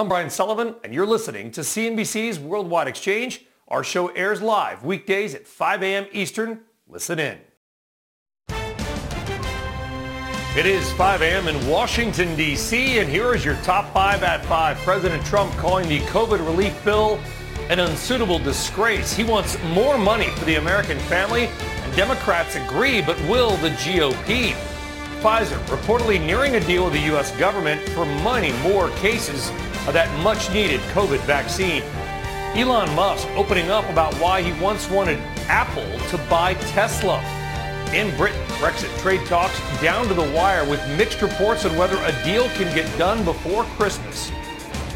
I'm Brian Sullivan, and you're listening to CNBC's Worldwide Exchange. Our show airs live weekdays at 5 a.m. Eastern. Listen in. It is 5 a.m. in Washington, D.C., and here is your top five at five. President Trump calling the COVID relief bill an unsuitable disgrace. He wants more money for the American family, and Democrats agree, but will the GOP? Pfizer reportedly nearing a deal with the U.S. government for many more cases of that much needed COVID vaccine. Elon Musk opening up about why he once wanted Apple to buy Tesla. In Britain, Brexit trade talks down to the wire with mixed reports on whether a deal can get done before Christmas.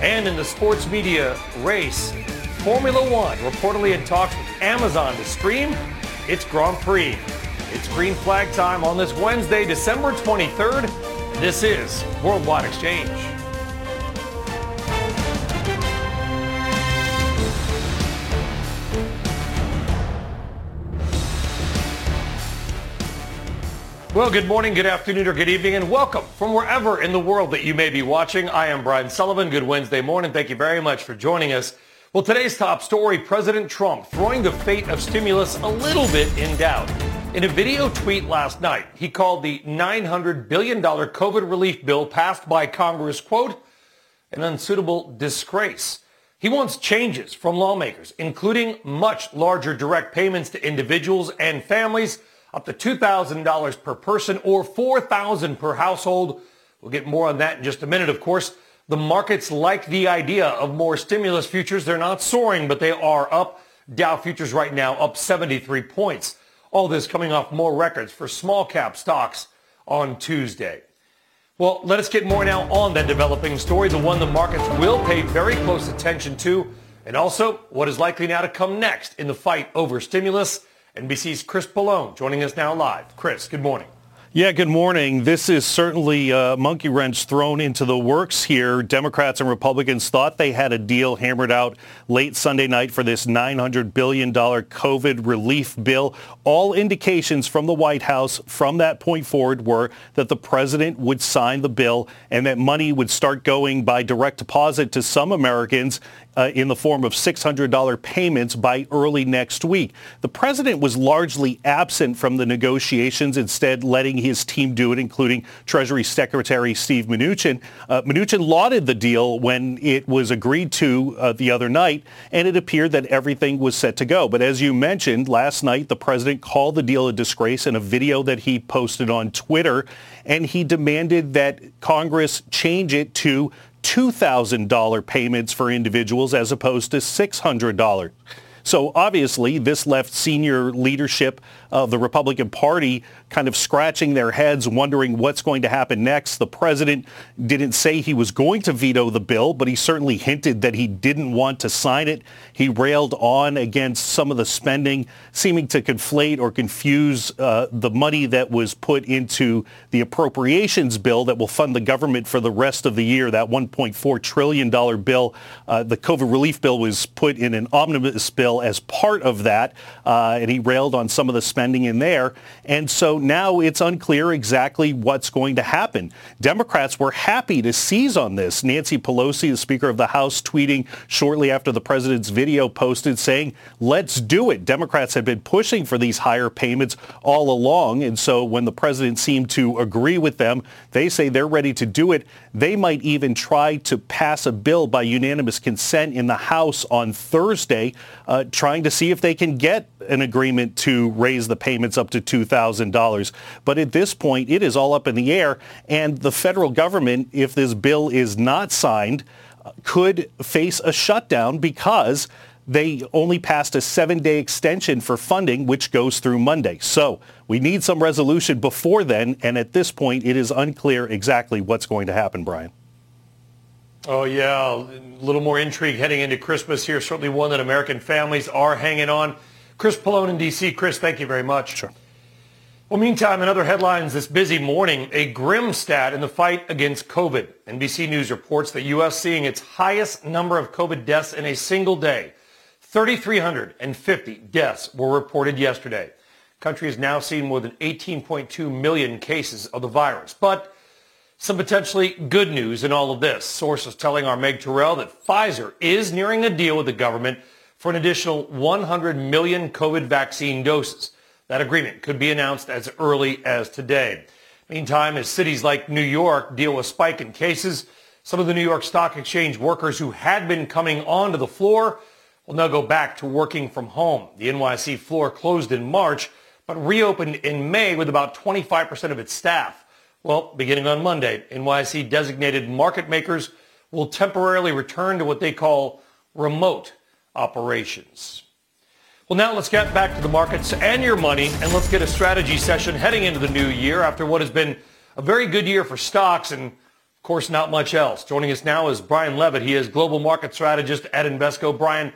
And in the sports media race, Formula One reportedly in talks with Amazon to stream its Grand Prix. It's green flag time on this Wednesday, December 23rd. This is Worldwide Exchange. Well, good morning, good afternoon, or good evening, and welcome from wherever in the world that you may be watching. I am Brian Sullivan. Good Wednesday morning. Thank you very much for joining us. Well, today's top story, President Trump throwing the fate of stimulus a little bit in doubt. In a video tweet last night, he called the $900 billion COVID relief bill passed by Congress, quote, an unsuitable disgrace. He wants changes from lawmakers, including much larger direct payments to individuals and families – up to $2,000 per person or $4,000 per household. We'll get more on that in just a minute. Of course, the markets like the idea of more stimulus futures. They're not soaring, but they are up. Dow futures right now up 73 points. All this coming off more records for small cap stocks on Tuesday. Well, let us get more now on that developing story, the one the markets will pay very close attention to, and also what is likely now to come next in the fight over stimulus. NBC's Chris Pollone joining us now live. Chris, good morning. Yeah, good morning. This is certainly a monkey wrench thrown into the works here. Democrats and Republicans thought they had a deal hammered out late Sunday night for this $900 billion COVID relief bill. All indications from the White House from that point forward were that the president would sign the bill and that money would start going by direct deposit to some Americans uh, in the form of $600 payments by early next week. The president was largely absent from the negotiations, instead letting his team do it, including Treasury Secretary Steve Mnuchin. Uh, Mnuchin lauded the deal when it was agreed to uh, the other night, and it appeared that everything was set to go. But as you mentioned, last night the president called the deal a disgrace in a video that he posted on Twitter, and he demanded that Congress change it to $2,000 payments for individuals as opposed to $600. So obviously, this left senior leadership of the Republican Party kind of scratching their heads, wondering what's going to happen next. The president didn't say he was going to veto the bill, but he certainly hinted that he didn't want to sign it. He railed on against some of the spending, seeming to conflate or confuse uh, the money that was put into the appropriations bill that will fund the government for the rest of the year, that $1.4 trillion bill. Uh, the COVID relief bill was put in an omnibus bill as part of that, uh, and he railed on some of the spending spending in there. And so now it's unclear exactly what's going to happen. Democrats were happy to seize on this. Nancy Pelosi, the Speaker of the House, tweeting shortly after the president's video posted saying, let's do it. Democrats had been pushing for these higher payments all along. And so when the president seemed to agree with them, they say they're ready to do it. They might even try to pass a bill by unanimous consent in the House on Thursday, uh, trying to see if they can get an agreement to raise the payments up to $2,000. But at this point, it is all up in the air. And the federal government, if this bill is not signed, could face a shutdown because they only passed a seven-day extension for funding, which goes through Monday. So we need some resolution before then. And at this point, it is unclear exactly what's going to happen, Brian. Oh, yeah. A little more intrigue heading into Christmas here. Certainly one that American families are hanging on. Chris Pollone in D.C. Chris, thank you very much. Sure. Well, meantime, in other headlines this busy morning, a grim stat in the fight against COVID. NBC News reports the U.S. seeing its highest number of COVID deaths in a single day. 3,350 deaths were reported yesterday. Country has now seen more than 18.2 million cases of the virus. But some potentially good news in all of this. Sources telling our Meg Tirrell that Pfizer is nearing a deal with the government for an additional 100 million COVID vaccine doses. That agreement could be announced as early as today. Meantime, as cities like New York deal with spike in cases, some of the New York Stock Exchange workers who had been coming onto the floor will now go back to working from home. The NYSE floor closed in March, but reopened in May with about 25% of its staff. Well, beginning on Monday, NYSE designated market makers will temporarily return to what they call remote operations. Well, now let's get back to the markets and your money, and let's get a strategy session heading into the new year after what has been a very good year for stocks and, of course, not much else. Joining us now is Brian Levitt. He is global market strategist at Invesco. Brian,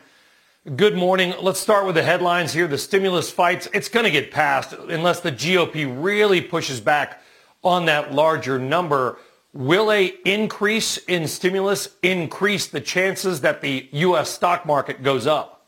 good morning. Let's start with the headlines here. The stimulus fights, it's going to get passed unless the GOP really pushes back on that larger number. Will a increase in stimulus increase the chances that the U.S. stock market goes up?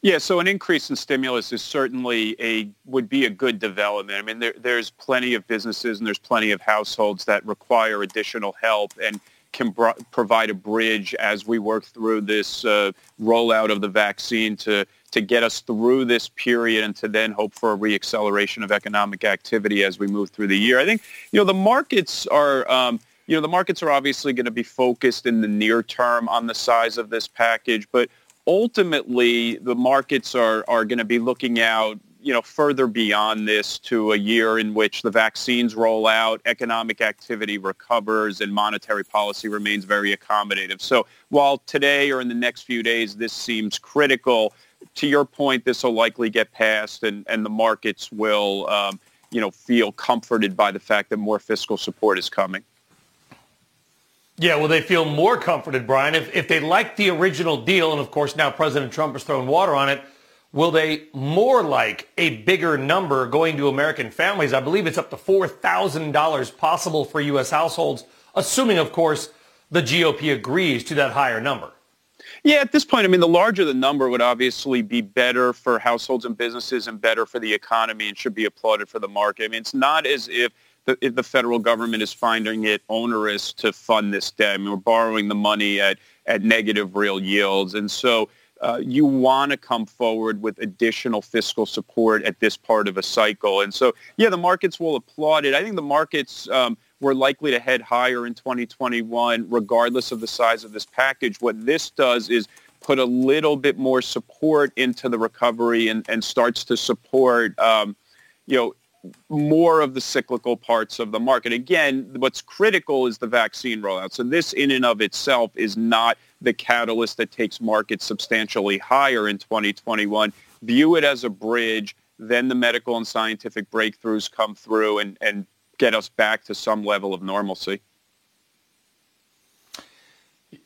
Yeah, so an increase in stimulus is certainly a would be a good development. I mean, there, there's plenty of businesses and there's plenty of households that require additional help and can bro- provide a bridge as we work through this uh, rollout of the vaccine to to get us through this period and to then hope for a reacceleration of economic activity as we move through the year. I think you know the markets are. Um, you know, the markets are obviously going to be focused in the near term on the size of this package, but ultimately the markets are, are going to be looking out you know, further beyond this to a year in which the vaccines roll out, economic activity recovers, and monetary policy remains very accommodative. So while today or in the next few days this seems critical, to your point, this will likely get passed, and, and the markets will, um, you know, feel comforted by the fact that more fiscal support is coming. Yeah, well, they feel more comforted, Brian. If, if they like the original deal, and of course now President Trump has thrown water on it, will they more like a bigger number going to American families? I believe it's up to $4,000 possible for U.S. households, assuming, of course, the GOP agrees to that higher number. Yeah, at this point, I mean, the larger the number would obviously be better for households and businesses and better for the economy and should be applauded for the market. I mean, it's not as if the, the federal government is finding it onerous to fund this debt. I mean, we're borrowing the money at, at negative real yields. And so uh, you want to come forward with additional fiscal support at this part of a cycle. And so, yeah, the markets will applaud it. I think the markets um, were likely to head higher in 2021, regardless of the size of this package. What this does is put a little bit more support into the recovery and, and starts to support, um, you know, more of the cyclical parts of the market. Again, what's critical is the vaccine rollout. So this in and of itself is not the catalyst that takes markets substantially higher in 2021. View it as a bridge. Then the medical and scientific breakthroughs come through and, and get us back to some level of normalcy.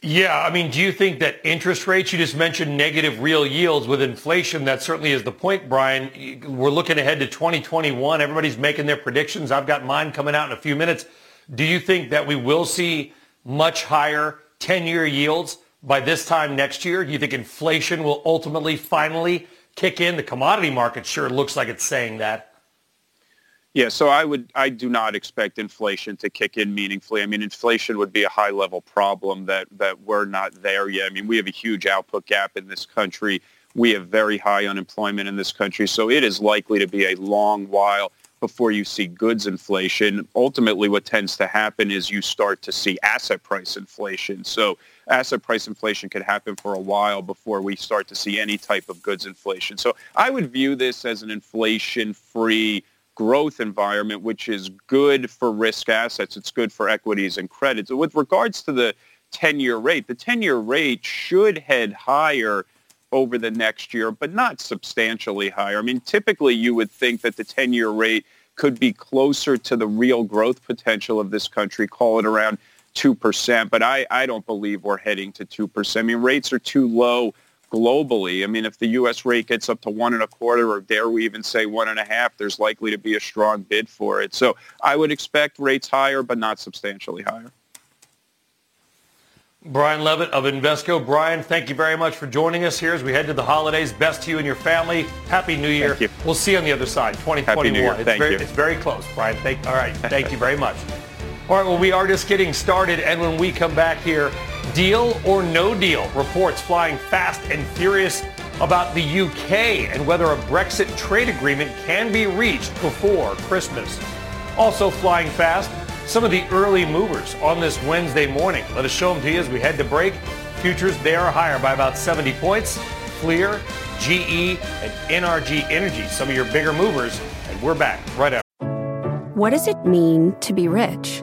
Yeah, I mean, do you think that interest rates, you just mentioned negative real yields with inflation, that certainly is the point, Brian. We're looking ahead to 2021. Everybody's making their predictions. I've got mine coming out in a few minutes. Do you think that we will see much higher 10-year yields by this time next year? Do you think inflation will ultimately finally kick in? The commodity market sure looks like it's saying that. Yeah, so I would I do not expect inflation to kick in meaningfully. I mean, inflation would be a high level problem that that we're not there yet. I mean, we have a huge output gap in this country. We have very high unemployment in this country, so it is likely to be a long while before you see goods inflation. Ultimately, what tends to happen is you start to see asset price inflation. So asset price inflation could happen for a while before we start to see any type of goods inflation. So I would view this as an inflation-free growth environment, which is good for risk assets. It's good for equities and credits. With regards to the 10-year rate, the 10-year rate should head higher over the next year, but not substantially higher. I mean, typically you would think that the 10-year rate could be closer to the real growth potential of this country, call it around 2%, but I, I don't believe we're heading to 2%. I mean, rates are too low globally. I mean, if the U.S. rate gets up to one and a quarter, or dare we even say one and a half, there's likely to be a strong bid for it. So I would expect rates higher, but not substantially higher. Brian Levitt of Invesco. Brian, thank you very much for joining us here as we head to the holidays. Best to you and your family. Happy New Year. Thank you. We'll see you on the other side, 2021. Happy New Year. It's Thank very, you. It's very close, Brian. Thank, all right. Thank you very much. All right, well, we are just getting started, and when we come back here, deal or no deal? Reports flying fast and furious about the UK and whether a Brexit trade agreement can be reached before Christmas. Also flying fast, some of the early movers on this Wednesday morning. Let us show them to you as we head to break. Futures, they are higher by about 70 points. Clear, GE, and NRG Energy, some of your bigger movers. And we're back right after. What does it mean to be rich?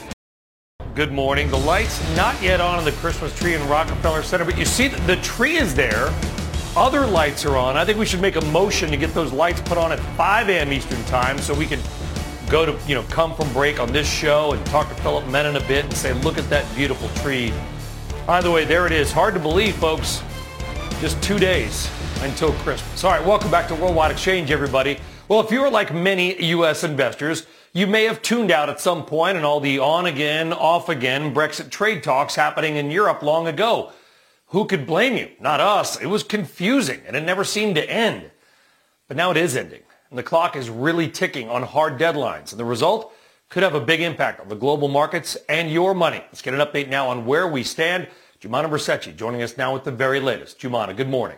Good morning. The light's not yet on in the Christmas tree in Rockefeller Center, but you see that the tree is there. Other lights are on. I think we should make a motion to get those lights put on at 5 a.m. Eastern time so we can go to, you know, come from break on this show and talk to Philip Mena a bit and say, look at that beautiful tree. By the way, there it is. Hard to believe, folks. Just two days until Christmas. All right, welcome back to Worldwide Exchange, everybody. Well, if you are like many U.S. investors, you may have tuned out at some point in all the on again, off again Brexit trade talks happening in Europe long ago. Who could blame you? Not us. It was confusing and it never seemed to end. But now it is ending. And the clock is really ticking on hard deadlines. And the result could have a big impact on the global markets and your money. Let's get an update now on where we stand. Joumanna Bercetche joining us now with the very latest. Joumanna, good morning.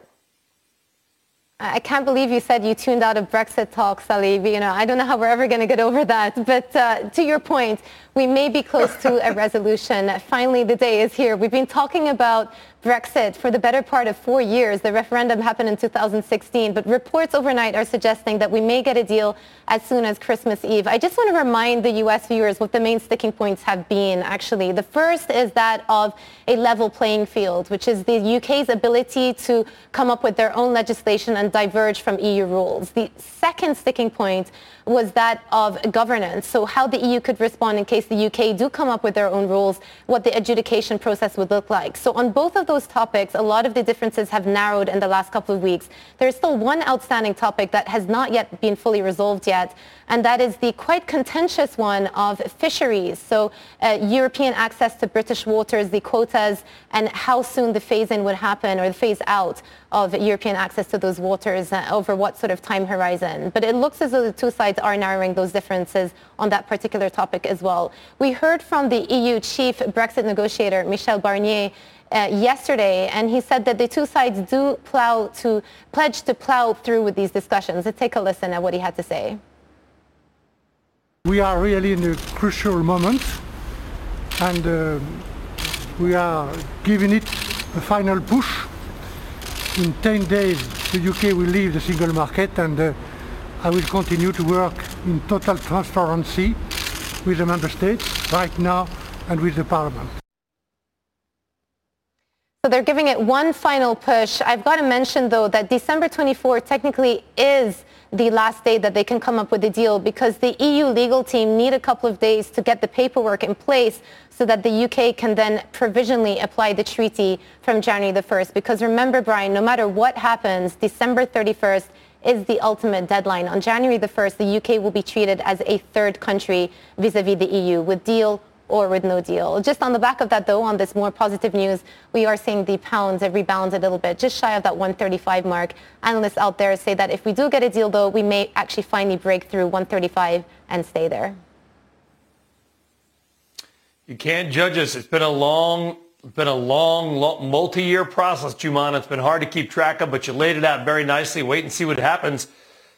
I can't believe you said you tuned out of Brexit talks, Ali. You know, I don't know how we're ever going to get over that. But uh, to your point, we may be close to a resolution. Finally, the day is here. We've been talking about Brexit for the better part of four years. The referendum happened in 2016, but reports overnight are suggesting that we may get a deal as soon as Christmas Eve. I just want to remind the U.S. viewers what the main sticking points have been, actually. The first is that of a level playing field, which is the UK's ability to come up with their own legislation and diverge from EU rules. The second sticking point was that of governance. So how the EU could respond in case the UK do come up with their own rules, what the adjudication process would look like. So on both of those topics, a lot of the differences have narrowed in the last couple of weeks. There's still one outstanding topic that has not yet been fully resolved yet, and that is the quite contentious one of fisheries. So uh, European access to British waters, the quotas, and how soon the phase-in would happen or the phase-out of European access to those waters uh, over what sort of time horizon. But it looks as though the two sides are narrowing those differences on that particular topic as well. We heard from the EU chief Brexit negotiator, Michel Barnier, uh, yesterday, and he said that the two sides do plow to pledge to plow through with these discussions. Let's take a listen at what he had to say. We are really in a crucial moment and uh, we are giving it a final push. In 10 days the UK will leave the single market and uh, I will continue to work in total transparency with the member states right now and with the parliament. So they're giving it one final push. I've got to mention, though, that December 24 technically is the last day that they can come up with a deal because the EU legal team need a couple of days to get the paperwork in place so that the UK can then provisionally apply the treaty from January the 1st. Because remember, Brian, no matter what happens, December 31st is the ultimate deadline. On January the 1st, the UK will be treated as a third country vis-a-vis the EU with deal or with no deal. Just on the back of that, though, on this more positive news, we are seeing the pound rebound a little bit, just shy of that 135 mark. Analysts out there say that if we do get a deal, though, we may actually finally break through 135 and stay there. You can't judge us. It's been a long, been a long, long multi-year process, Juman. It's been hard to keep track of, but you laid it out very nicely. Wait and see what happens.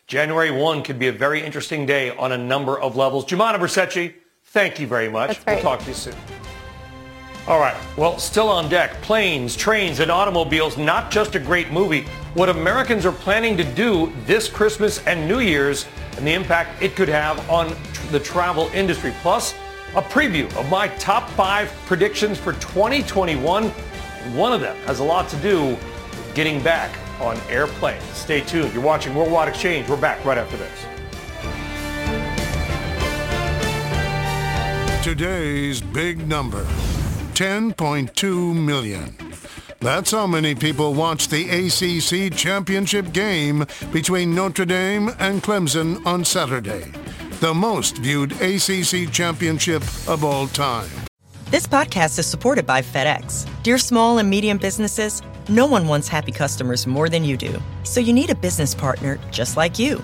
January 1 could be a very interesting day on a number of levels. Joumanna Bercetche, thank you very much. Right. We'll talk to you soon. All right. Well, still on deck, planes, trains, and automobiles, not just a great movie. What Americans are planning to do this Christmas and New Year's and the impact it could have on the travel industry. Plus, a preview of my top five predictions for 2021. One of them has a lot to do with getting back on airplanes. Stay tuned. You're watching Worldwide Exchange. We're back right after this. Today's big number 10.2 million. That's how many people watched the ACC championship game between Notre Dame and Clemson on Saturday. The most viewed ACC championship of all time. This podcast is supported by FedEx. Dear small and medium businesses, no one wants happy customers more than you do. So you need a business partner just like you.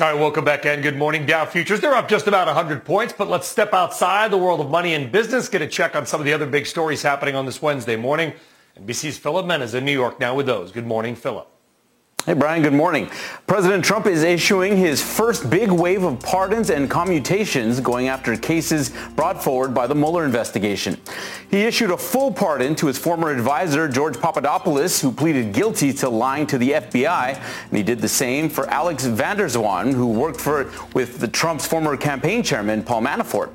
All right, welcome back and good morning. Dow futures, they're up just about 100 points, but let's step outside the world of money and business, get a check on some of the other big stories happening on this Wednesday morning. NBC's Philip Mena in New York now with those. Good morning, Philip. Hey, Brian, good morning. President Trump is issuing his first big wave of pardons and commutations going after cases brought forward by the Mueller investigation. He issued a full pardon to his former advisor, George Papadopoulos, who pleaded guilty to lying to the FBI. And he did the same for Alex van der who worked for, with the Trump's former campaign chairman, Paul Manafort.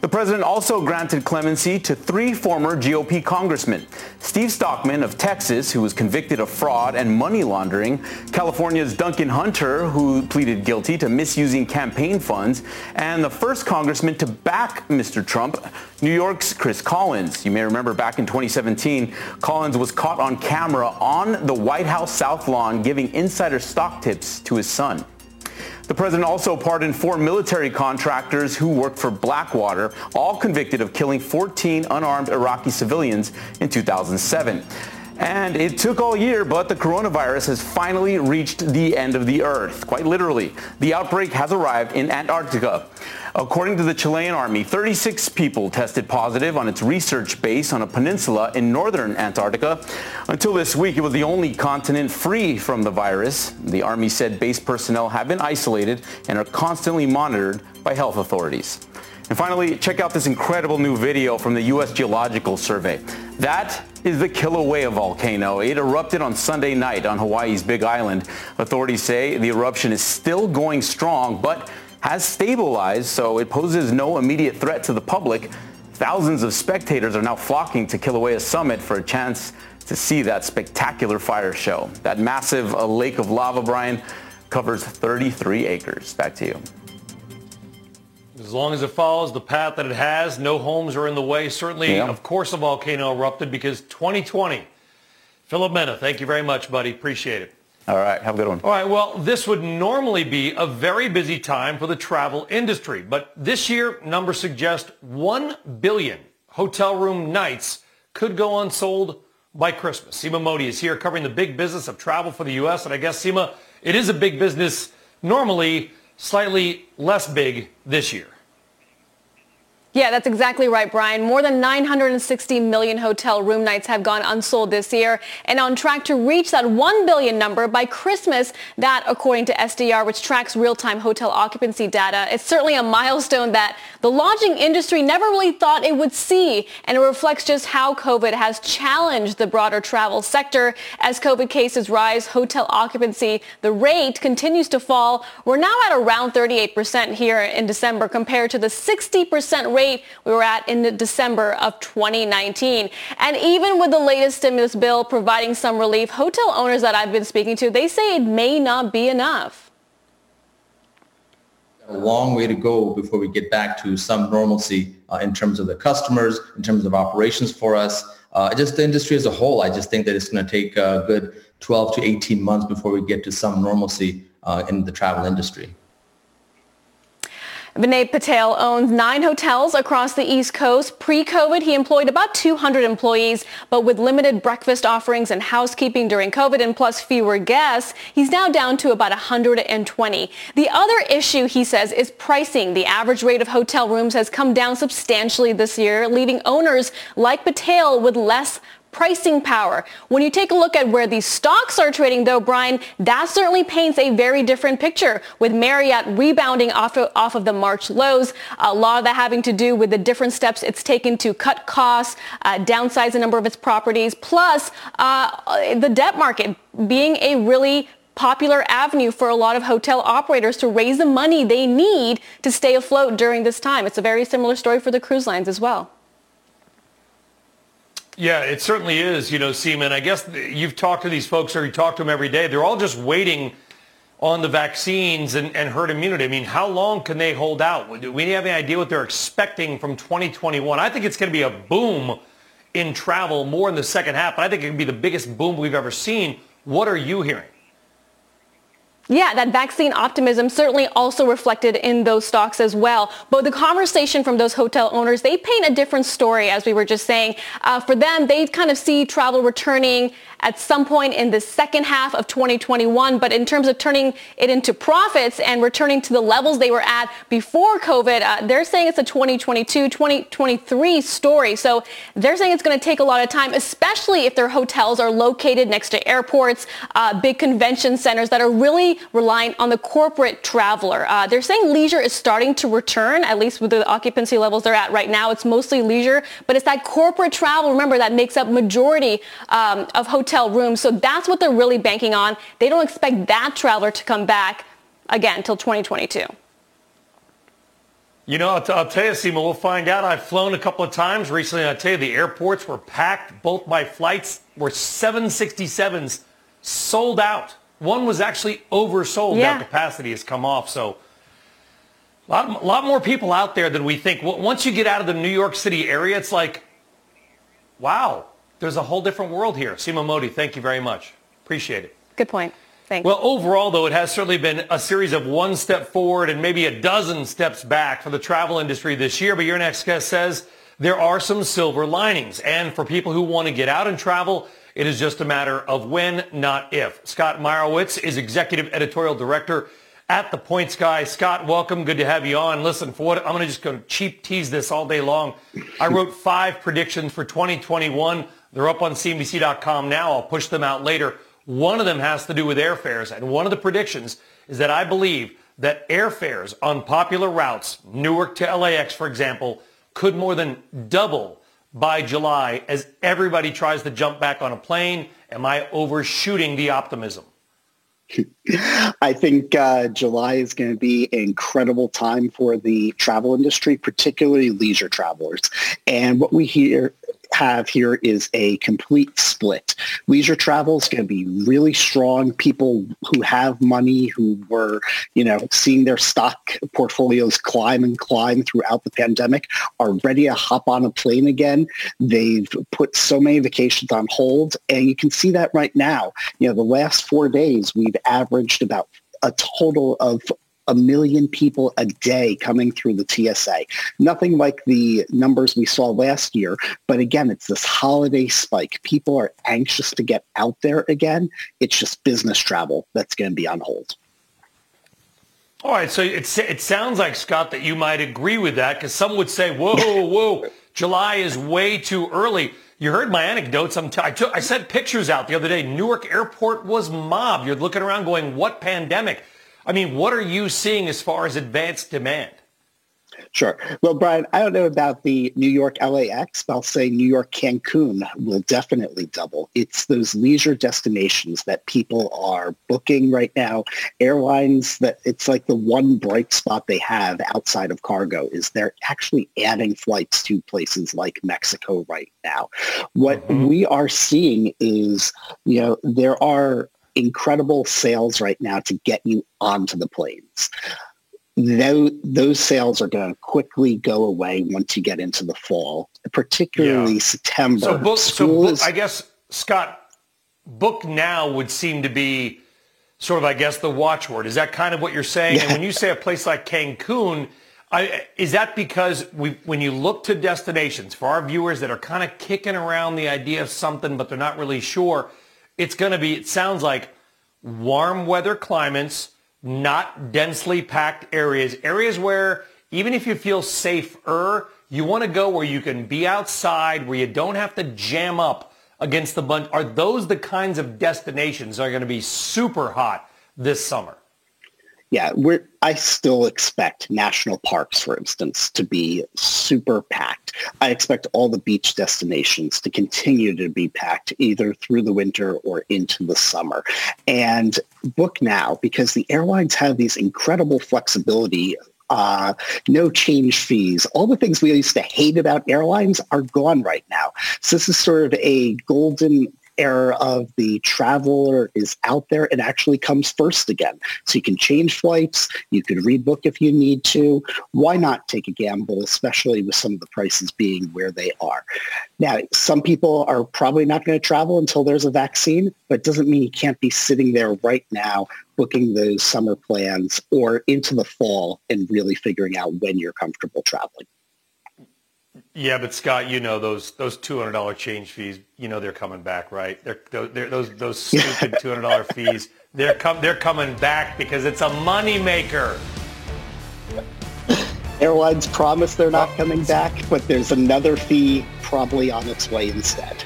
The president also granted clemency to three former GOP congressmen. Steve Stockman of Texas, who was convicted of fraud and money laundering, California's Duncan Hunter, who pleaded guilty to misusing campaign funds, and the first congressman to back Mr. Trump, New York's Chris Collins. You may remember back in 2017, Collins was caught on camera on the White House South Lawn giving insider stock tips to his son. The president also pardoned four military contractors who worked for Blackwater, all convicted of killing 14 unarmed Iraqi civilians in 2007. And it took all year, but the coronavirus has finally reached the end of the earth, quite literally. The outbreak has arrived in Antarctica. According to the Chilean army, 36 people tested positive on its research base on a peninsula in northern Antarctica. Until this week, it was the only continent free from the virus. The army said base personnel have been isolated and are constantly monitored by health authorities. And finally, check out this incredible new video from the U.S. Geological Survey. That is the Kilauea volcano. It erupted on Sunday night on Hawaii's Big Island. Authorities say the eruption is still going strong, but has stabilized, so it poses no immediate threat to the public. Thousands of spectators are now flocking to Kilauea Summit for a chance to see that spectacular fire show. That massive uh, lake of lava, Brian, covers 33 acres. Back to you. As long as it follows the path that it has, no homes are in the way. Certainly, Yeah. of course, a volcano erupted because 2020. Philip Mena, thank you very much, buddy. Appreciate it. All right, have a good one. All right, well, this would normally be a very busy time for the travel industry, but this year, numbers suggest 1 billion hotel room nights could go unsold by Christmas. Seema Modi is here covering the big business of travel for the U.S., and I guess, Seema, it is a big business normally, slightly less big this year. Yeah, that's exactly right, Brian. More than 960 million hotel room nights have gone unsold this year and on track to reach that 1 billion number by Christmas. That, according to STR, which tracks real-time hotel occupancy data, it's certainly a milestone that the lodging industry never really thought it would see. And it reflects just how COVID has challenged the broader travel sector. As COVID cases rise, hotel occupancy, the rate continues to fall. We're now at around 38% here in December compared to the 60% rate we were at in December of 2019. And even with the latest stimulus bill providing some relief, hotel owners that I've been speaking to, they say it may not be enough. A long way to go before we get back to some normalcy uh, in terms of the customers, in terms of operations for us. Uh, just the industry as a whole, I just think that it's going to take a good 12 to 18 months before we get to some normalcy uh, in the travel industry. Vinay Patel owns nine hotels across the East Coast. Pre-COVID, he employed about 200 employees, but with limited breakfast offerings and housekeeping during COVID and plus fewer guests, he's now down to about 120. The other issue, he says, is pricing. The average rate of hotel rooms has come down substantially this year, leaving owners like Patel with less pricing power. When you take a look at where these stocks are trading, though, Brian, that certainly paints a very different picture with Marriott rebounding off of, off of the March lows. A lot of that having to do with the different steps it's taken to cut costs, uh, downsize a number of its properties, plus uh, the debt market being a really popular avenue for a lot of hotel operators to raise the money they need to stay afloat during this time. It's a very similar story for the cruise lines as well. Yeah, it certainly is, you know, Seema. I guess you've talked to these folks or you talk to them every day. They're all just waiting on the vaccines and, and herd immunity. I mean, how long can they hold out? Do we have any idea what they're expecting from 2021? I think it's going to be a boom in travel more in the second half, but I think it can be the biggest boom we've ever seen. What are you hearing? Yeah, that vaccine optimism certainly also reflected in those stocks as well. But the conversation from those hotel owners, they paint a different story, as we were just saying. Uh, for them, they kind of see travel returning at some point in the second half of 2021. But in terms of turning it into profits and returning to the levels they were at before COVID, uh, they're saying it's a 2022, 2023 story. So they're saying it's going to take a lot of time, especially if their hotels are located next to airports, uh, big convention centers that are really reliant on the corporate traveler. Uh, they're saying leisure is starting to return, at least with the occupancy levels they're at right now. It's mostly leisure, but it's that corporate travel, remember, that makes up majority um, of hotel rooms. So that's what they're really banking on. They don't expect that traveler to come back again until 2022. You know, I'll, t- I'll tell you, Seema, we'll find out. I've flown a couple of times recently. I'll tell you, the airports were packed. Both my flights were 767s sold out. One was actually oversold. Yeah. Now capacity has come off. So a lot, a lot more people out there than we think. Once you get out of the New York City area, it's like, wow, there's a whole different world here. Seema Modi, thank you very much. Appreciate it. Good point. Thanks. Well, overall, though, it has certainly been a series of one step forward and maybe a dozen steps back for the travel industry this year. But your next guest says there are some silver linings. And for people who want to get out and travel, it is just a matter of when, not if. Scott Mayerowitz is Executive Editorial Director at The Points Guy. Scott, welcome. Good to have you on. Listen, for what I'm going to just go cheap tease this all day long. I wrote five predictions for 2021. They're up on CNBC.com now. I'll push them out later. One of them has to do with airfares. And one of the predictions is that I believe that airfares on popular routes, Newark to LAX, for example, could more than double by July as everybody tries to jump back on a plane. Am I overshooting the optimism? I think uh, July is going to be an incredible time for the travel industry, particularly leisure travelers. And what we hear have here is a complete split. Leisure travel is going to be really strong. People who have money, who were, you know, seeing their stock portfolios climb and climb throughout the pandemic, are ready to hop on a plane again. They've put so many vacations on hold, and you can see that right now. You know, the last four days, we've averaged about a total of a million people a day coming through the TSA. Nothing like the numbers we saw last year, but again, it's this holiday spike. People are anxious to get out there again. It's just business travel that's going to be on hold. All right, so it, it sounds like, Scott, that you might agree with that because some would say, whoa, whoa, July is way too early. You heard my anecdotes. I'm t- I, took, I sent pictures out the other day. Newark Airport was mobbed. You're looking around going, what pandemic? I mean, what are you seeing as far as advanced demand? Sure. Well, Brian, I don't know about the New York LAX, but I'll say New York Cancun will definitely double. It's those leisure destinations that people are booking right now. Airlines that it's like the one bright spot they have outside of cargo is they're actually adding flights to places like Mexico right now. What mm-hmm. we are seeing is, you know, there are incredible sales right now to get you onto the planes those, those sales are going to quickly go away once you get into the fall, particularly yeah. September. So, book, so book, I guess, Scott, book now would seem to be sort of, I guess, the watchword. Is that kind of what you're saying? Yeah. And when you say a place like Cancun, I, is that because we, when you look to destinations for our viewers that are kind of kicking around the idea of something, but they're not really sure, it's going to be, it sounds like warm weather climates, not densely packed areas, areas where even if you feel safer, you want to go where you can be outside, where you don't have to jam up against the bunch. Are those the kinds of destinations that are going to be super hot this summer? Yeah, we're, I still expect national parks, for instance, to be super packed. I expect all the beach destinations to continue to be packed either through the winter or into the summer. And book now because the airlines have these incredible flexibility uh, no change fees. All the things we used to hate about airlines are gone right now. So this is sort of a golden era of the traveler is out there, it actually comes first again. So you can change flights. You can read book if you need to. Why not take a gamble, especially with some of the prices being where they are? Now, some people are probably not going to travel until there's a vaccine, but it doesn't mean you can't be sitting there right now booking those summer plans or into the fall and really figuring out when you're comfortable traveling. Yeah, but Scott, you know those those two hundred dollar change fees. You know they're coming back, right? They're, they're those those stupid two hundred dollar fees. They're com- they're coming back because it's a money maker. Airlines promise they're not coming back, but there's another fee probably on its way instead.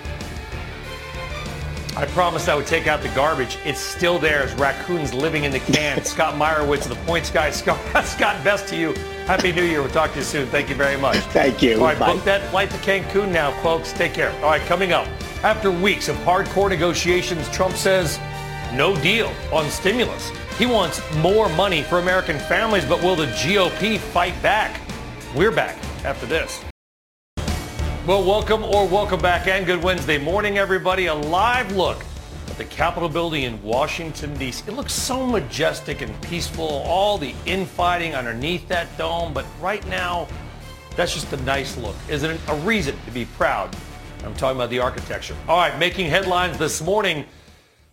I promised I would take out the garbage. It's still there as raccoons living in the can. Scott Mayerowitz, the points guy. Scott, Scott, best to you. Happy New Year. We'll talk to you soon. Thank you very much. Thank you. All right, Bye. book that flight to Cancun now, folks. Take care. All right, coming up. After weeks of hardcore negotiations, Trump says no deal on stimulus. He wants more money for American families, but will the GOP fight back? We're back after this. Well, welcome or welcome back and good Wednesday morning, everybody. A live look at the Capitol building in Washington, D.C. It looks so majestic and peaceful, all the infighting underneath that dome. But right now, that's just a nice look. Is it a reason to be proud? I'm talking about the architecture. All right, making headlines this morning.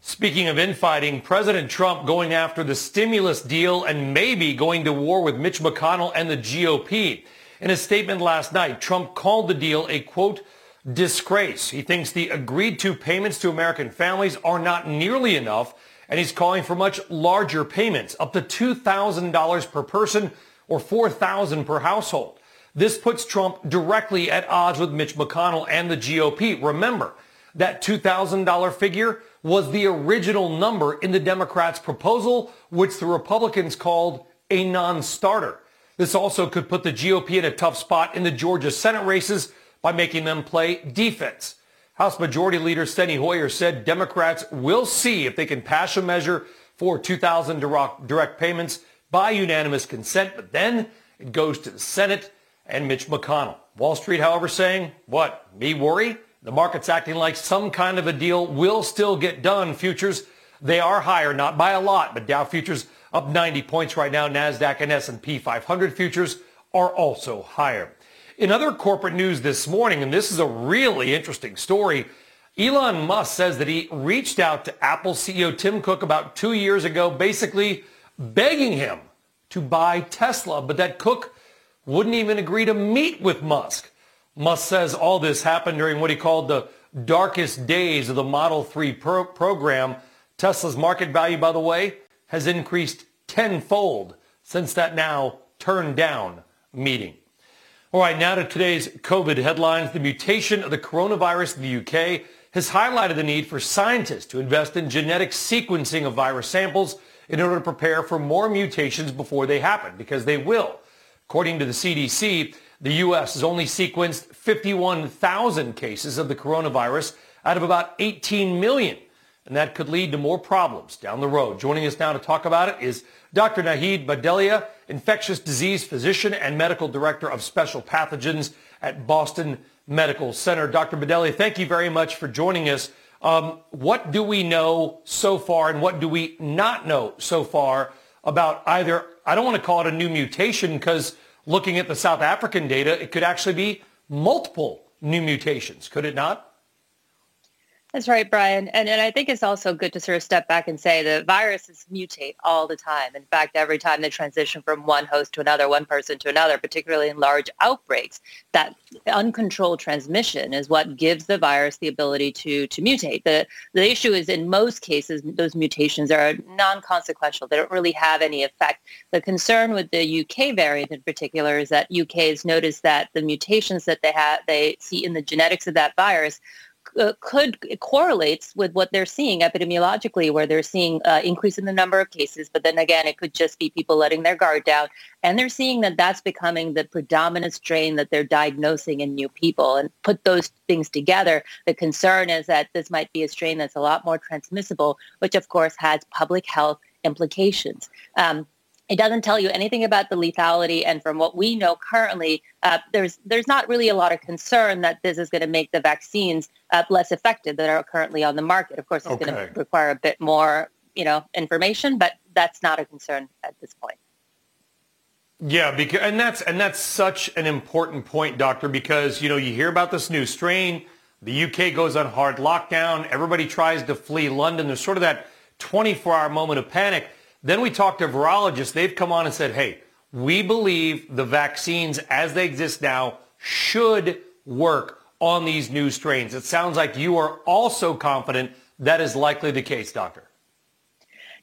Speaking of infighting, President Trump going after the stimulus deal and maybe going to war with Mitch McConnell and the GOP. In a statement last night, Trump called the deal a, quote, disgrace. He thinks the agreed to payments to American families are not nearly enough, and he's calling for much larger payments, up to $2,000 per person or $4,000 per household. This puts Trump directly at odds with Mitch McConnell and the GOP. Remember, that $2,000 figure was the original number in the Democrats' proposal, which the Republicans called a non-starter. This also could put the GOP in a tough spot in the Georgia Senate races by making them play defense. House Majority Leader Steny Hoyer said Democrats will see if they can pass a measure for 2,000 direct payments by unanimous consent, but then it goes to the Senate and Mitch McConnell. Wall Street, however, saying, what, me worry? The market's acting like some kind of a deal will still get done. Futures, they are higher, not by a lot, but Dow futures up 90 points right now. NASDAQ and S&P 500 futures are also higher. In other corporate news this morning, and this is a really interesting story, Elon Musk says that he reached out to Apple CEO Tim Cook about two years ago, basically begging him to buy Tesla, but that Cook wouldn't even agree to meet with Musk. Musk says all this happened during what he called the darkest days of the Model 3 pro- program. Tesla's market value, by the way, has increased tenfold since that now turned down meeting. All right, now to today's COVID headlines. The mutation of the coronavirus in the UK has highlighted the need for scientists to invest in genetic sequencing of virus samples in order to prepare for more mutations before they happen, because they will. According to the CDC, the U.S. has only sequenced 51,000 cases of the coronavirus out of about 18 million, and that could lead to more problems down the road. Joining us now to talk about it is Dr. Nahid Bhadelia, infectious disease physician and medical director of special pathogens at Boston Medical Center. Dr. Bhadelia, thank you very much for joining us. Um, what do we know so far and what do we not know so far about either, I don't want to call it a new mutation because looking at the South African data, it could actually be multiple new mutations, could it not? That's right, Brian. And, and I think it's also good to sort of step back and say the viruses mutate all the time. In fact, every time they transition from one host to another, one person to another, particularly in large outbreaks, that uncontrolled transmission is what gives the virus the ability to, to mutate. The, the issue is in most cases, those mutations are non-consequential. They don't really have any effect. The concern with the UK variant in particular is that UK has noticed that the mutations that they have, they see in the genetics of that virus uh, could it correlates with what they're seeing epidemiologically, where they're seeing uh, increase in the number of cases. But then again, it could just be people letting their guard down, and they're seeing that that's becoming the predominant strain that they're diagnosing in new people. And put those things together, the concern is that this might be a strain that's a lot more transmissible, which of course has public health implications. Um, it doesn't tell you anything about the lethality, and from what we know currently, uh, there's there's not really a lot of concern that this is going to make the vaccines uh, less effective that are currently on the market. Of course, it's okay. going to require a bit more, you know, information, but that's not a concern at this point. Yeah, because and that's and that's such an important point, doctor, because you know you hear about this new strain. The UK goes on hard lockdown. Everybody tries to flee London. There's sort of that 24-hour moment of panic then we talked to virologists. They've come on and said, hey, we believe the vaccines as they exist now should work on these new strains. It sounds like you are also confident that is likely the case, doctor.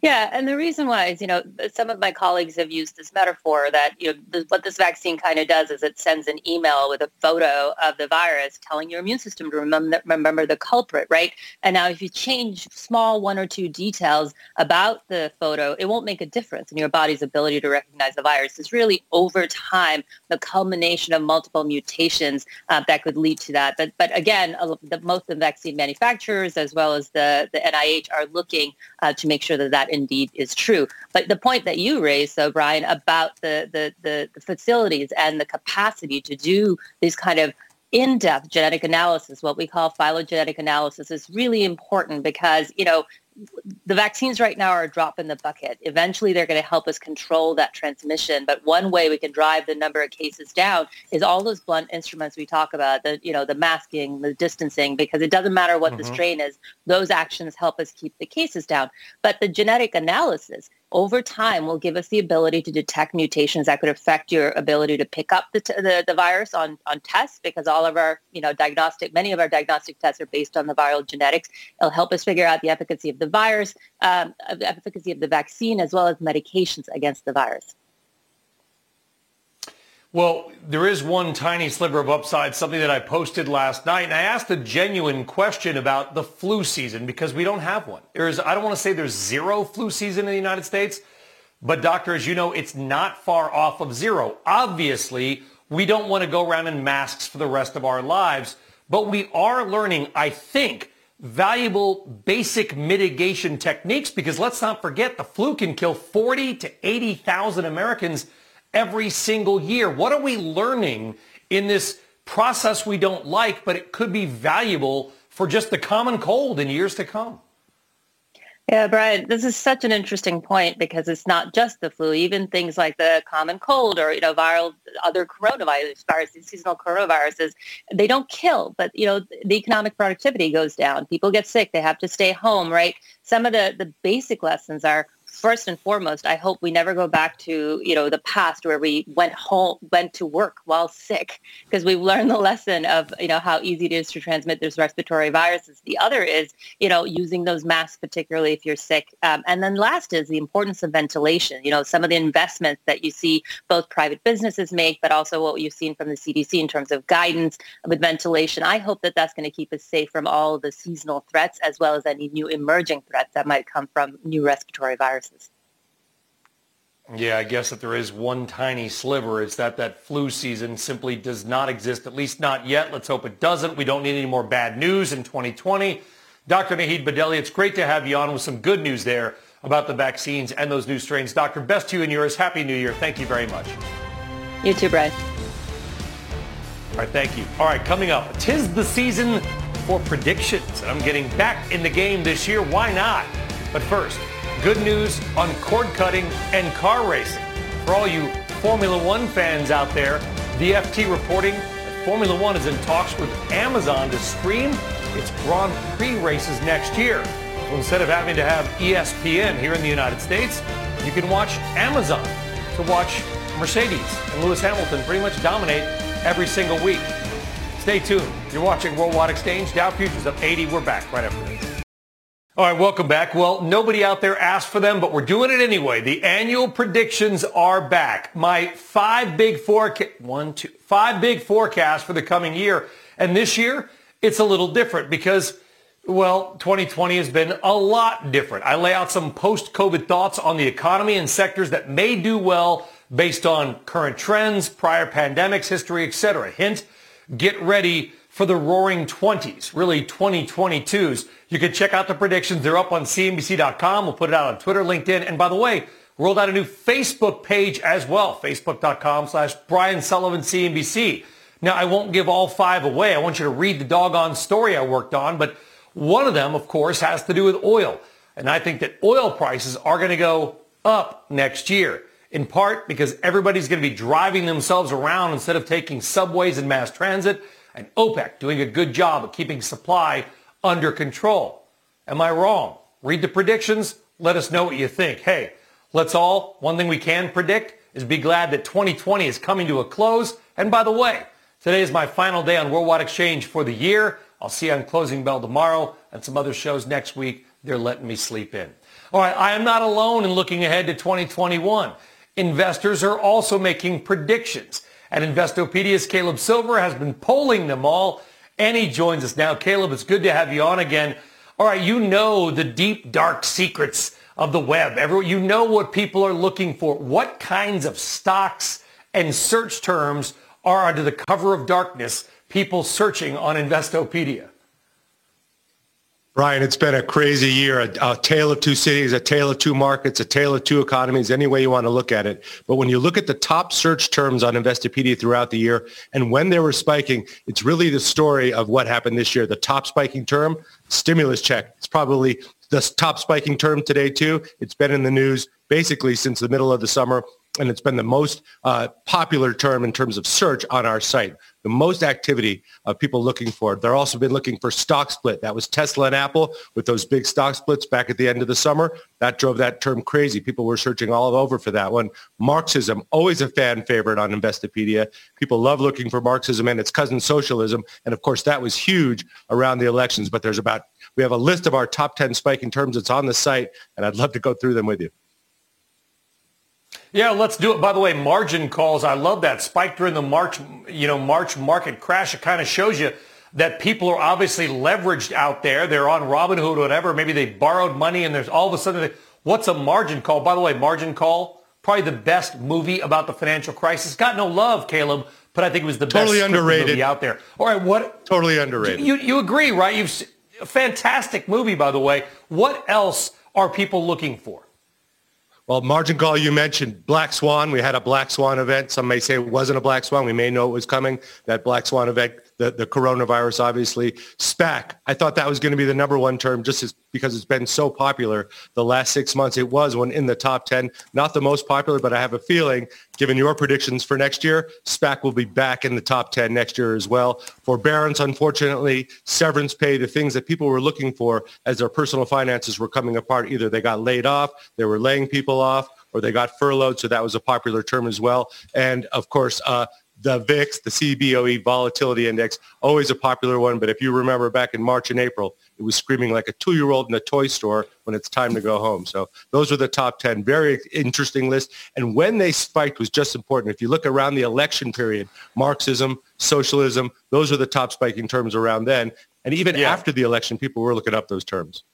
Yeah, and the reason why is, you know, some of my colleagues have used this metaphor that, you know, what this vaccine kind of does is it sends an email with a photo of the virus telling your immune system to remember, remember the culprit, right? And now if you change small one or two details about the photo, it won't make a difference in your body's ability to recognize the virus. It's really over time the culmination of multiple mutations uh, that could lead to that. But, but again, the, most of the vaccine manufacturers as well as the, the NIH are looking uh, to make sure that that indeed is true. But the point that you raised, though, Brian, about the, the, the, the facilities and the capacity to do these kind of in-depth genetic analysis, what we call phylogenetic analysis, is really important because, you know, the vaccines right now are a drop in the bucket. Eventually, they're going to help us control that transmission. But one way we can drive the number of cases down is all those blunt instruments we talk about, the you know the masking, the distancing, because it doesn't matter what mm-hmm. the strain is. Those actions help us keep the cases down. But the genetic analysis over time will give us the ability to detect mutations that could affect your ability to pick up the, t- the, the, virus on, on tests because all of our, you know, diagnostic, many of our diagnostic tests are based on the viral genetics. It'll help us figure out the efficacy of the virus, um, the efficacy of the vaccine, as well as medications against the virus. Well, there is one tiny sliver of upside, something that I posted last night, and I asked a genuine question about the flu season because we don't have one. There's, I don't want to say there's zero flu season in the United States, but doctor, as you know, it's not far off of zero. Obviously, we don't want to go around in masks for the rest of our lives, but we are learning, I think, valuable basic mitigation techniques because let's not forget the flu can kill 40 to 80,000 Americans every single year. What are we learning in this process we don't like, but it could be valuable for just the common cold in years to come? Yeah, Brian, this is such an interesting point because it's not just the flu. Even things like the common cold or, you know, viral, other coronavirus, viruses, seasonal coronaviruses, they don't kill, but, you know, the economic productivity goes down. People get sick. They have to stay home, right? Some of the, the basic lessons are first and foremost, I hope we never go back to, you know, the past where we went home, went to work while sick, because we've learned the lesson of, you know, how easy it is to transmit those respiratory viruses. The other is, you know, using those masks, particularly if you're sick. Um, and then last is the importance of ventilation. You know, some of the investments that you see both private businesses make, but also what you've seen from the CDC in terms of guidance with ventilation. I hope that that's going to keep us safe from all the seasonal threats as well as any new emerging threats that might come from new respiratory viruses. Yeah, I guess that there is one tiny sliver. It's that that flu season simply does not exist, at least not yet. Let's hope it doesn't. We don't need any more bad news in 2020. Dr. Nahid Bhadelia, it's great to have you on with some good news there about the vaccines and those new strains. Doctor, best to you and yours. Happy New Year. Thank you very much. You too, Brad. All right, thank you. All right, coming up, tis the season for predictions. I'm getting back in the game this year. Why not? But first, good news on cord cutting and car racing. For all you Formula One fans out there, the FT reporting that Formula One is in talks with Amazon to stream its Grand Prix races next year. So instead of having to have ESPN here in the United States, you can watch Amazon to watch Mercedes and Lewis Hamilton pretty much dominate every single week. Stay tuned. You're watching Worldwide Exchange. Dow Futures up 80. We're back right after this. All right, welcome back. Well, nobody out there asked for them, but we're doing it anyway. The annual predictions are back. My five big forecast, one, two, five big forecasts for the coming year. And this year, it's a little different because, well, 2020 has been a lot different. I lay out some post-COVID thoughts on the economy and sectors that may do well based on current trends, prior pandemics, history, etc. Hint, get ready for the roaring 20s, really 2022s. You can check out the predictions. They're up on CNBC.com. We'll put it out on Twitter, LinkedIn. And by the way, rolled out a new Facebook page as well, facebook.com slash Brian Sullivan CNBC. Now, I won't give all five away. I want you to read the doggone story I worked on. But one of them, of course, has to do with oil. And I think that oil prices are going to go up next year, in part because everybody's going to be driving themselves around instead of taking subways and mass transit, and OPEC doing a good job of keeping supply under control. Am I wrong? Read the predictions. Let us know what you think. Hey, let's all, one thing we can predict is be glad that 2020 is coming to a close. And by the way, today is my final day on Worldwide Exchange for the year. I'll see you on Closing Bell tomorrow and some other shows next week. They're letting me sleep in. All right, I am not alone in looking ahead to 2021. Investors are also making predictions. At Investopedia's Caleb Silver has been polling them all and he joins us now. Caleb, it's good to have you on again. All right, you know the deep, dark secrets of the web. Everyone, you know what people are looking for. What kinds of stocks and search terms are under the cover of darkness people searching on Investopedia? Brian, it's been a crazy year, a, a, tale of two cities, a tale of two markets, a tale of two economies, any way you want to look at it. But when you look at the top search terms on Investopedia throughout the year and when they were spiking, it's really the story of what happened this year. The top spiking term, stimulus check. It's probably the top spiking term today too. It's been in the news basically since the middle of the summer and it's been the most uh, popular term in terms of search on our site. The most activity of people looking for it. They're also been looking for stock split. That was Tesla and Apple with those big stock splits back at the end of the summer. That drove that term crazy. People were searching all over for that one. Marxism, always a fan favorite on Investopedia. People love looking for Marxism and its cousin socialism. And of course, that was huge around the elections. But there's about, we have a list of our top 10 spiking terms. It's on the site, and I'd love to go through them with you. Yeah, let's do it. By the way, margin calls, I love that. Spike during the March, you know, March market crash. It kind of shows you that people are obviously leveraged out there. They're on Robinhood or whatever. Maybe they borrowed money and there's all of a sudden, they, what's a margin call? By the way, margin call, probably the best movie about the financial crisis. Got no love, Caleb, but I think it was the totally best underrated movie out there. All right, what? Totally underrated. You, you agree, right? You've a fantastic movie, by the way. What else are people looking for? Well, margin call, you mentioned Black Swan. We had a Black Swan event. Some may say it wasn't a Black Swan. We may know it was coming. That Black Swan event the, the coronavirus, obviously. SPAC, I thought that was going to be the number one term just as, because it's been so popular the last six months. It was one in the top 10, not the most popular, but I have a feeling, given your predictions for next year, SPAC will be back in the top 10 next year as well. Forbearance, unfortunately, severance pay, the things that people were looking for as their personal finances were coming apart. Either they got laid off, they were laying people off, or they got furloughed. So that was a popular term as well. And of course, uh, the VIX, the CBOE volatility index, always a popular one. But if you remember back in March and April, it was screaming like a two-year-old in a toy store when it's time to go home. So those are the top 10. Very interesting list. And when they spiked was just important. If you look around the election period, Marxism, socialism, those are the top spiking terms around then. And even yeah. after the election, people were looking up those terms.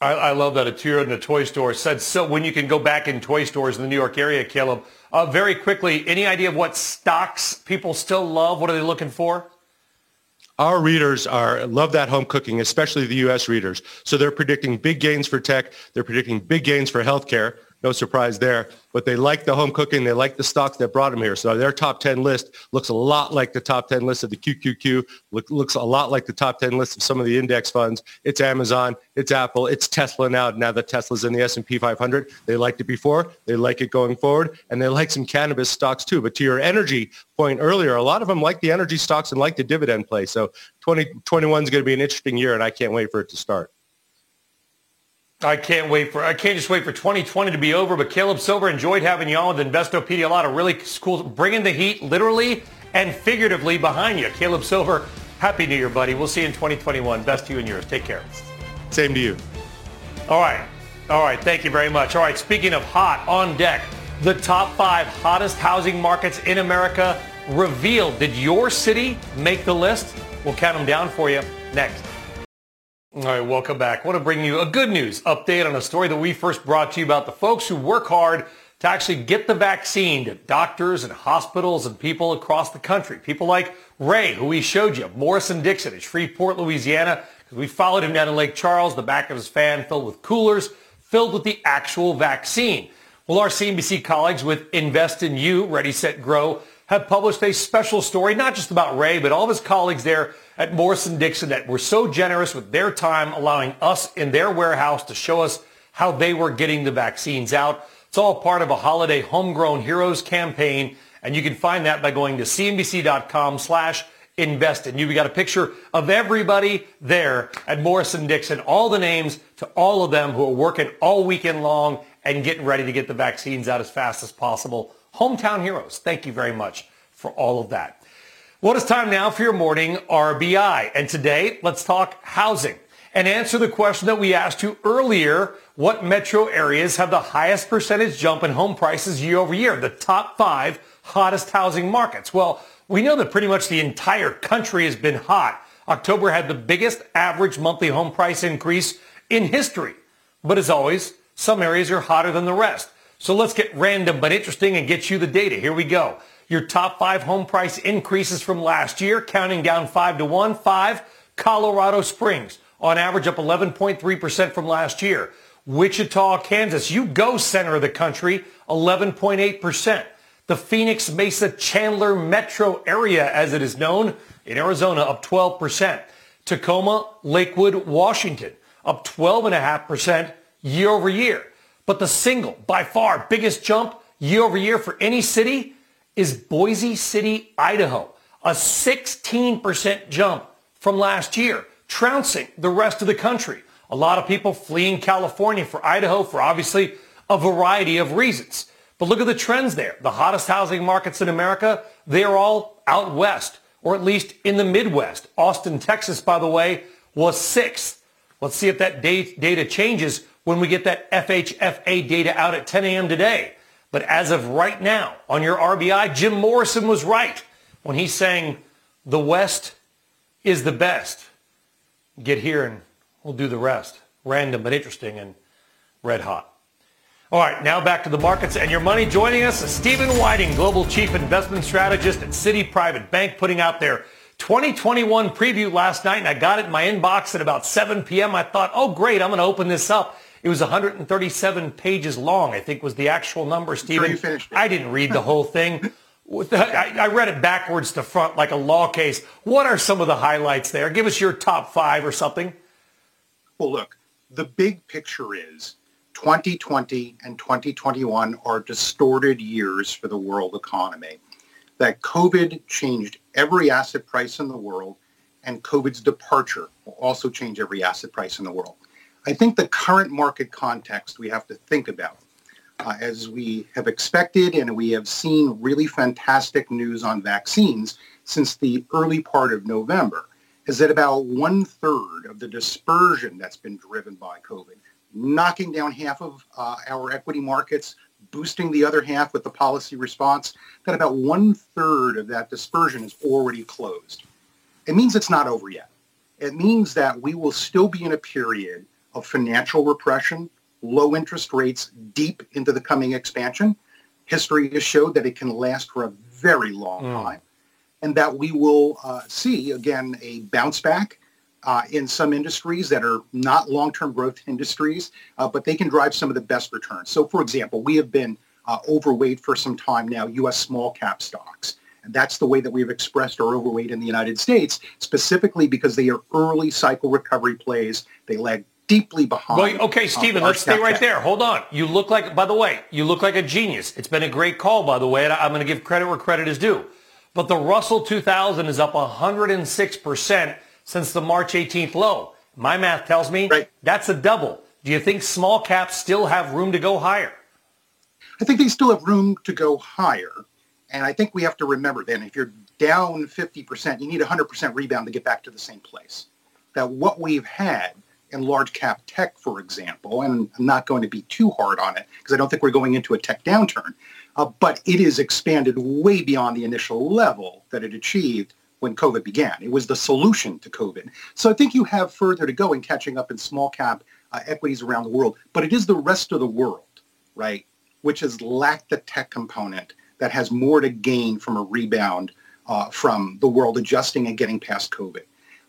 I, I love that. A two-year-old in a toy store said so when you can go back in toy stores in the New York area, Caleb. Uh, very quickly, any idea of what stocks people still love? What are they looking for? Our readers are love that home cooking, especially the U.S. readers. So they're predicting big gains for tech. They're predicting big gains for healthcare. No surprise there but they like the home cooking. They like the stocks that brought them here. So their top 10 list looks a lot like the top 10 list of the QQQ, look, looks a lot like the top 10 list of some of the index funds. It's Amazon, it's Apple, it's Tesla now. Now that Tesla's in the S&P 500, they liked it before, they like it going forward, and they like some cannabis stocks too. But to your energy point earlier, a lot of them like the energy stocks and like the dividend play. So 2021 is going to be an interesting year, and I can't wait for it to start. I can't wait for I can't just wait for 2020 to be over. But Caleb Silver enjoyed having you on with Investopedia. A lot of really cool, bringing the heat literally and figuratively behind you. Caleb Silver, happy New Year, buddy. We'll see you in 2021. Best to you and yours. Take care. Same to you. All right, all right. Thank you very much. All right. Speaking of hot on deck, the top five hottest housing markets in America revealed. Did your city make the list? We'll count them down for you next. All right, welcome back. I want to bring you a good news update on a story that we first brought to you about the folks who work hard to actually get the vaccine to doctors and hospitals and people across the country. People like Ray, who we showed you, Morris & Dickson at Shreveport, Louisiana, because we followed him down in Lake Charles, the back of his van filled with coolers, filled with the actual vaccine. Well, our CNBC colleagues with Invest in You, Ready, Set, Grow, have published a special story, not just about Ray, but all of his colleagues there at Morris & Dickson that were so generous with their time, allowing us in their warehouse to show us how they were getting the vaccines out. It's all part of a holiday homegrown heroes campaign, and you can find that by going to cnbc.com slash invest in you. We got a picture of everybody there at Morris & Dickson, all the names to all of them who are working all weekend long and getting ready to get the vaccines out as fast as possible. Hometown heroes, thank you very much for all of that. Well, it's time now for your morning RBI. And today, let's talk housing and answer the question that we asked you earlier. What metro areas have the highest percentage jump in home prices year over year? The top five hottest housing markets. Well, we know that pretty much the entire country has been hot. October had the biggest average monthly home price increase in history. But as always, some areas are hotter than the rest. So let's get random but interesting and get you the data. Here we go. Your top five home price increases from last year, counting down five to one. Five, Colorado Springs, on average up 11.3% from last year. Wichita, Kansas, you go center of the country, 11.8%. The Phoenix Mesa Chandler metro area, as it is known, in Arizona, up 12%. Tacoma, Lakewood, Washington, up 12.5% year over year. But the single, by far, biggest jump year over year for any city is Boise City, Idaho, a 16% jump from last year, trouncing the rest of the country. A lot of people fleeing California for Idaho for obviously a variety of reasons. But look at the trends there. The hottest housing markets in America, they are all out west, or at least in the Midwest. Austin, Texas, by the way, was sixth. Let's see if that data changes when we get that FHFA data out at 10 a.m. today. But as of right now, on your RBI, Jim Morrison was right when he's saying the West is the best. Get here and we'll do the rest. Random but interesting and red hot. All right, now back to the markets and your money. Joining us is Steven Wieting, Global Chief Investment Strategist at Citi Private Bank, putting out their 2021 preview last night, and I got it in my inbox at about 7 p.m. I thought, oh, great, I'm going to open this up. It was 137 pages long, I think was the actual number, Steven. Sure I didn't read the whole thing. I, I read it backwards to front like a law case. What are some of the highlights there? Give us your top five or something. Well, look, the big picture is 2020 and 2021 are distorted years for the world economy. That COVID changed every asset price in the world, and COVID's departure will also change every asset price in the world. I think the current market context we have to think about uh, as we have expected, and we have seen really fantastic news on vaccines since the early part of November, is that about one third of the dispersion that's been driven by COVID, knocking down half of uh, our equity markets, boosting the other half with the policy response, that about one third of that dispersion is already closed. It means it's not over yet. It means that we will still be in a period of financial repression, low interest rates deep into the coming expansion. History has showed that it can last for a very long mm. time and that we will uh, see, again, a bounce back uh, in some industries that are not long-term growth industries, uh, but they can drive some of the best returns. So, for example, we have been uh, overweight for some time now, U.S. small cap stocks. And that's the way that we've expressed our overweight in the United States, specifically because they are early cycle recovery plays. They lag deeply behind. Well, okay, Steven, uh, let's stay right there. Hold on. You look like, by the way, you look like a genius. It's been a great call, by the way, and I'm going to give credit where credit is due. But the Russell 2000 is up 106% since the March 18th low. My math tells me right. that's a double. Do you think small caps still have room to go higher? I think they still have room to go higher. And I think we have to remember then, if you're down 50%, you need 100% rebound to get back to the same place. That what we've had in large cap tech, for example, and I'm not going to be too hard on it because I don't think we're going into a tech downturn, uh, but it is expanded way beyond the initial level that it achieved when COVID began. It was the solution to COVID. So I think you have further to go in catching up in small cap uh, equities around the world, but it is the rest of the world, right, which has lacked the tech component that has more to gain from a rebound uh, from the world adjusting and getting past COVID.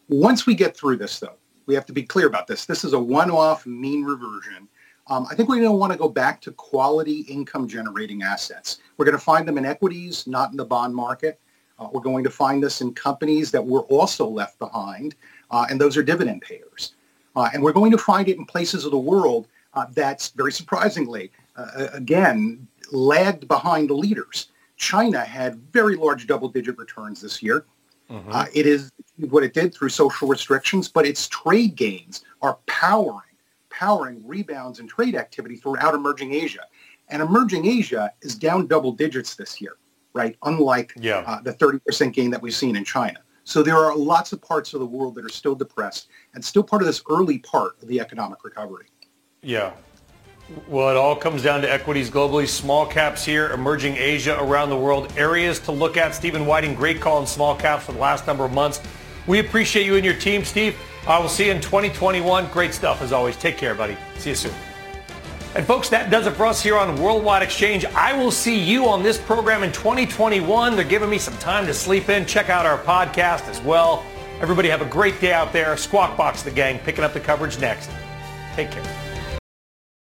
Once we get through this, though, we have to be clear about this. This is a one-off mean reversion. Um, I think we're going to want to go back to quality income generating assets. We're going to find them in equities, not in the bond market. Uh, we're going to find this in companies that were also left behind, uh, and those are dividend payers. Uh, and we're going to find it in places of the world uh, that's very surprisingly, uh, again, lagged behind the leaders. China had very large double-digit returns this year. Mm-hmm. Uh, it is what it did through social restrictions, but its trade gains are powering, powering rebounds in trade activity throughout emerging Asia. And emerging Asia is down double digits this year, right? Unlike yeah. uh, the 30% gain that we've seen in China. So there are lots of parts of the world that are still depressed and still part of this early part of the economic recovery. Yeah. Well, it all comes down to equities globally, small caps here, emerging Asia around the world, areas to look at. Steven Wieting, great call on small caps for the last number of months. We appreciate you and your team, Steve. I will see you in 2021. Great stuff as always. Take care, buddy. See you soon. And folks, that does it for us here on Worldwide Exchange. I will see you on this program in 2021. They're giving me some time to sleep in. Check out our podcast as well. Everybody have a great day out there. Squawk Box the gang picking up the coverage next. Take care.